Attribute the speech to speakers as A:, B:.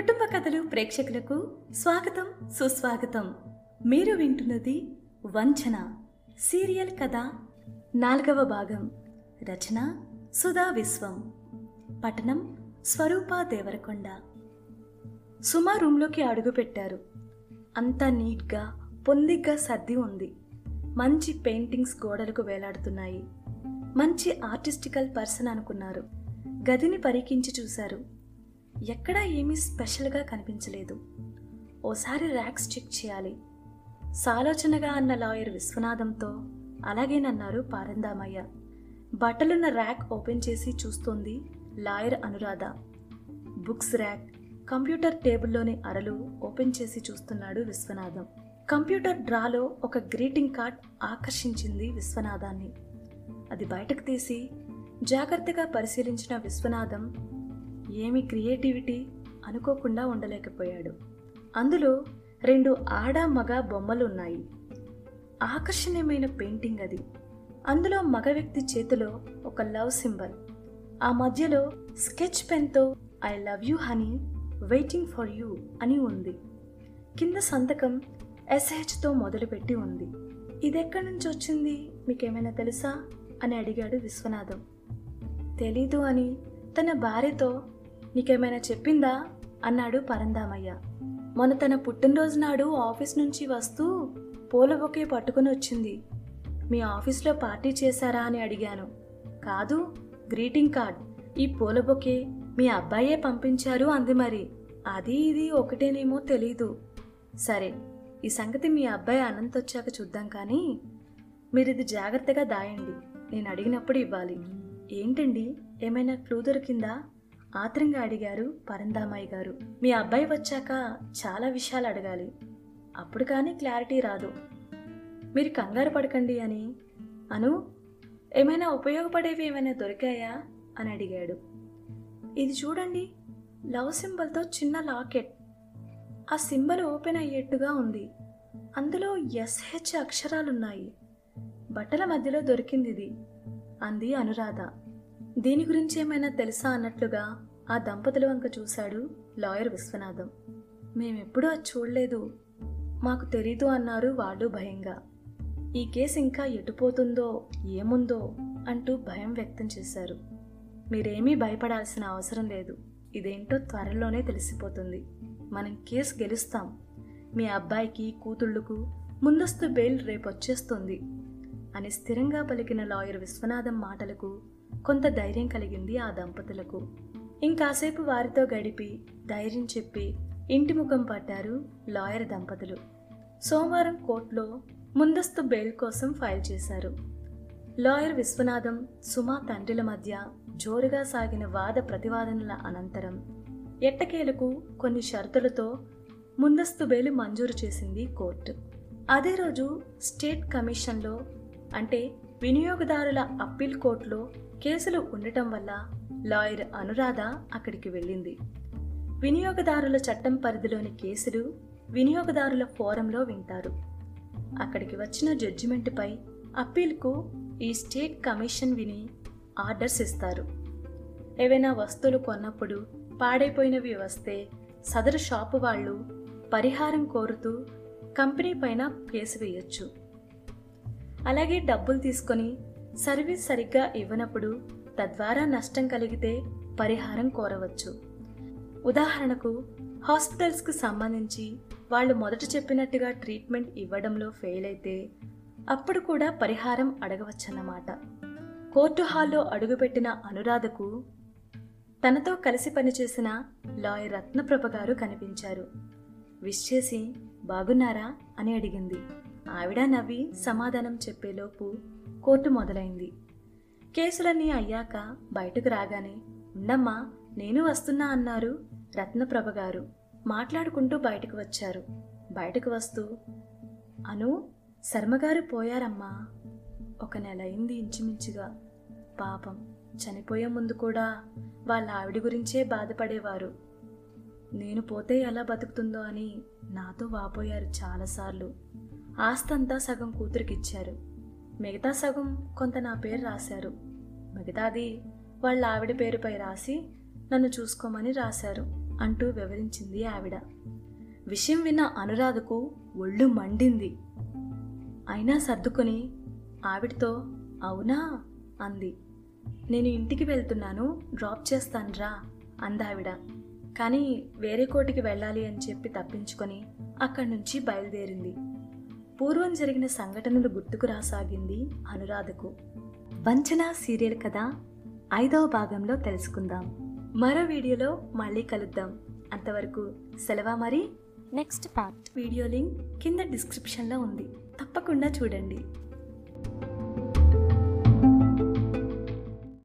A: కుటుంబ కథలు ప్రేక్షకులకు స్వాగతం సుస్వాగతం. మీరు వింటున్నది వంచన సీరియల్ కథ నాలుగవ భాగం. రచన సుధా విశ్వం. పఠనం స్వరూప దేవరకొండ. సుమ రూమ్లోకి అడుగుపెట్టారు. అంతా నీట్గా పొందిగ్గా సర్ది ఉంది. మంచి పెయింటింగ్స్ గోడలకు వేలాడుతున్నాయి. మంచి ఆర్టిస్టికల్ పర్సన్ అనుకున్నారు. గదిని పరికించి చూశారు. ఎక్కడా ఏమీ స్పెషల్గా కనిపించలేదు. ఓసారి ర్యాక్స్ చెక్ చేయాలి. సాలోచనగా అన్న లాయర్ విశ్వనాథంతో అలాగేనన్నారు పారందామయ్య. బట్టలున్న ర్యాక్ ఓపెన్ చేసి చూస్తోంది lawyer Anuradha. Books rack computer టేబుల్లోని అరలు ఓపెన్ చేసి చూస్తున్నాడు విశ్వనాథం. కంప్యూటర్ డ్రాలో ఒక గ్రీటింగ్ కార్డ్ ఆకర్షించింది విశ్వనాథాన్ని. అది బయటకు తీసి జాగ్రత్తగా పరిశీలించిన విశ్వనాథం ఏమి క్రియేటివిటీ అనుకోకుండా ఉండలేకపోయాడు. అందులో రెండు ఆడ మగ బొమ్మలు ఉన్నాయి ఆకర్షణీయమైన పెయింటింగ్ అది. అందులో మగ వ్యక్తి చేతిలో ఒక లవ్ సింబల్. ఆ మధ్యలో sketch పెన్తో I love you honey waiting for you అని ఉంది. కింద సంతకం ఎస్హెచ్తో మొదలుపెట్టి ఉంది. ఇదెక్కడి నుంచి వచ్చింది? మీకేమైనా తెలుసా? అని అడిగాడు విశ్వనాథం. తెలీదు అని తన భార్యతో నీకేమైనా చెప్పిందా? అన్నాడు పరందామయ్య మొన్న తన పుట్టినరోజు నాడు ఆఫీస్ నుంచి వస్తూ పూల బొకే పట్టుకుని వచ్చింది. మీ ఆఫీస్లో పార్టీ చేశారా అని అడిగాను. కాదు గ్రీటింగ్ కార్డ్. ఈ పూల బొకే మీ అబ్బాయే పంపించారు అంది మరి. అది ఇది ఒకటేనేమో తెలీదు. సరే ఈ సంగతి మీ అబ్బాయి అనంత్ వచ్చాక చూద్దాం కానీ మీరు ఇది జాగ్రత్తగా దాయండి. నేను అడిగినప్పుడు ఇవ్వాలి. ఏంటండి? ఏమైనా క్లూ దొరికిందా? ఆత్రంగా అడిగారు పరందామాయి గారు. మీ అబ్బాయి వచ్చాక చాలా విషయాలు అడగాలి. అప్పుడు కానీ క్లారిటీ రాదు. మీరు కంగారు పడకండి అని. అను ఏమైనా ఉపయోగపడేవి ఏమైనా దొరికాయా? అని అడిగాడు. ఇది చూడండి లవ్ సింబల్తో చిన్న లాకెట్. ఆ సింబల్ ఓపెన్ అయ్యేట్టుగా ఉంది. అందులో ఎస్హెచ్ అక్షరాలున్నాయి. బట్టల మధ్యలో దొరికింది ఇది అంది అనురాధ. దీని గురించి ఏమైనా తెలుసా అన్నట్లుగా ఆ దంపతుల వంక చూశాడు లాయర్ విశ్వనాథం. మేమెప్పుడూ అది చూడలేదు. మాకు తెలీదు అన్నారు వాళ్ళు భయంగా. ఈ కేసు ఇంకా ఎటుపోతుందో ఏముందో అంటూ భయం వ్యక్తం చేశారు. మీరేమీ భయపడాల్సిన అవసరం లేదు. ఇదేంటో త్వరలోనే తెలిసిపోతుంది. మనం కేసు గెలుస్తాం. మీ అబ్బాయికి కూతుళ్ళకు ముందస్తు బెయిల్ రేపొచ్చేస్తుంది అని స్థిరంగా పలికిన లాయర్ విశ్వనాథం మాటలకు కొంత ధైర్యం కలిగింది ఆ దంపతులకు. ఇంకాసేపు వారితో గడిపి ధైర్యం చెప్పి ఇంటి ముఖం పట్టారు లాయర్ దంపతులు. సోమవారం కోర్టులో ముందస్తు బెయిల్ కోసం ఫైల్ చేశారు. లాయర్ విశ్వనాథం సుమా తండ్రిల మధ్య జోరుగా సాగిన వాద ప్రతివాదనల అనంతరం ఎట్టకేలకు కొన్ని షరతులతో ముందస్తు బెయిల్ మంజూరు చేసింది కోర్టు. అదే రోజు స్టేట్ కమిషన్లో అంటే వినియోగదారుల అప్పీల్ కోర్టులో కేసులు ఉండటం వల్ల లాయర్ అనురాధ అక్కడికి వెళ్ళింది. వినియోగదారుల చట్టం పరిధిలోని కేసులు వినియోగదారుల ఫోరంలో వింటారు. అక్కడికి వచ్చిన జడ్జిమెంట్పై అప్పీల్కు ఈ స్టేట్ కమిషన్ విని ఆర్డర్స్ ఇస్తారు. ఏవైనా వస్తువులు కొన్నప్పుడు పాడైపోయినవి వస్తే సదరు షాపు వాళ్ళు పరిహారం కోరుతూ కంపెనీ పైన కేసు వేయొచ్చు. అలాగే డబ్బులు తీసుకొని సర్వీస్ సరిగ్గా ఇవ్వనప్పుడు తద్వారా నష్టం కలిగితే పరిహారం కోరవచ్చు. ఉదాహరణకు హాస్పిటల్స్కి సంబంధించి వాళ్ళు మొదట చెప్పినట్టుగా ట్రీట్మెంట్ ఇవ్వడంలో ఫెయిల్ అయితే అప్పుడు కూడా పరిహారం అడగవచ్చన్నమాట. కోర్టు హాల్లో అడుగుపెట్టిన అనురాధకు తనతో కలిసి పనిచేసిన లాయర్ రత్నప్రభ గారు కనిపించారు. విష్ చేసి బాగున్నారా? అని అడిగింది. ఆవిడ నవ్వి సమాధానం చెప్పేలోపు కోర్టు మొదలైంది. కేసులన్నీ అయ్యాక బయటకు రాగానే ఉండమ్మా నేను వస్తున్నా అన్నారు రత్నప్రభ గారు. మాట్లాడుకుంటూ బయటకు వచ్చారు. బయటకు వస్తూ అను శర్మగారు పోయారమ్మా. ఒక నెల అయింది ఇంచుమించుగా. పాపం చనిపోయే ముందు కూడా వాళ్ళ ఆవిడ గురించే బాధపడేవారు. నేను పోతే ఎలా బతుకుతుందో అని నాతో వాపోయారు చాలాసార్లు. ఆస్తంతా సగం కూతురికిచ్చారు. మిగతా సగం కొంత నా పేరు రాశారు. మిగతాది వాళ్ళ ఆవిడ పేరుపై రాసి నన్ను చూసుకోమని రాశారు అంటూ వివరించింది ఆవిడ. విషయం విన్న అనురాధకు ఒళ్ళు మండింది. అయినా సర్దుకొని ఆవిడతో అవునా? అంది. నేను ఇంటికి వెళ్తున్నాను డ్రాప్ చేస్తానురా అందావిడ. కానీ వేరే కోటికి వెళ్ళాలి అని చెప్పి తప్పించుకొని అక్కడి నుంచి బయలుదేరింది. పూర్వం జరిగిన సంఘటనలు గుర్తుకు రాసాగింది అనురాధకు. వంచన సీరియల్ కథ ఐదవ భాగంలో తెలుసుకుందాం. మరో వీడియోలో మళ్ళీ కలుద్దాం. అంతవరకు సెలవా మరి?
B: Next part.
A: వీడియో లింక్ కింద డిస్క్రిప్షన్లో ఉంది. తప్పకుండా చూడండి.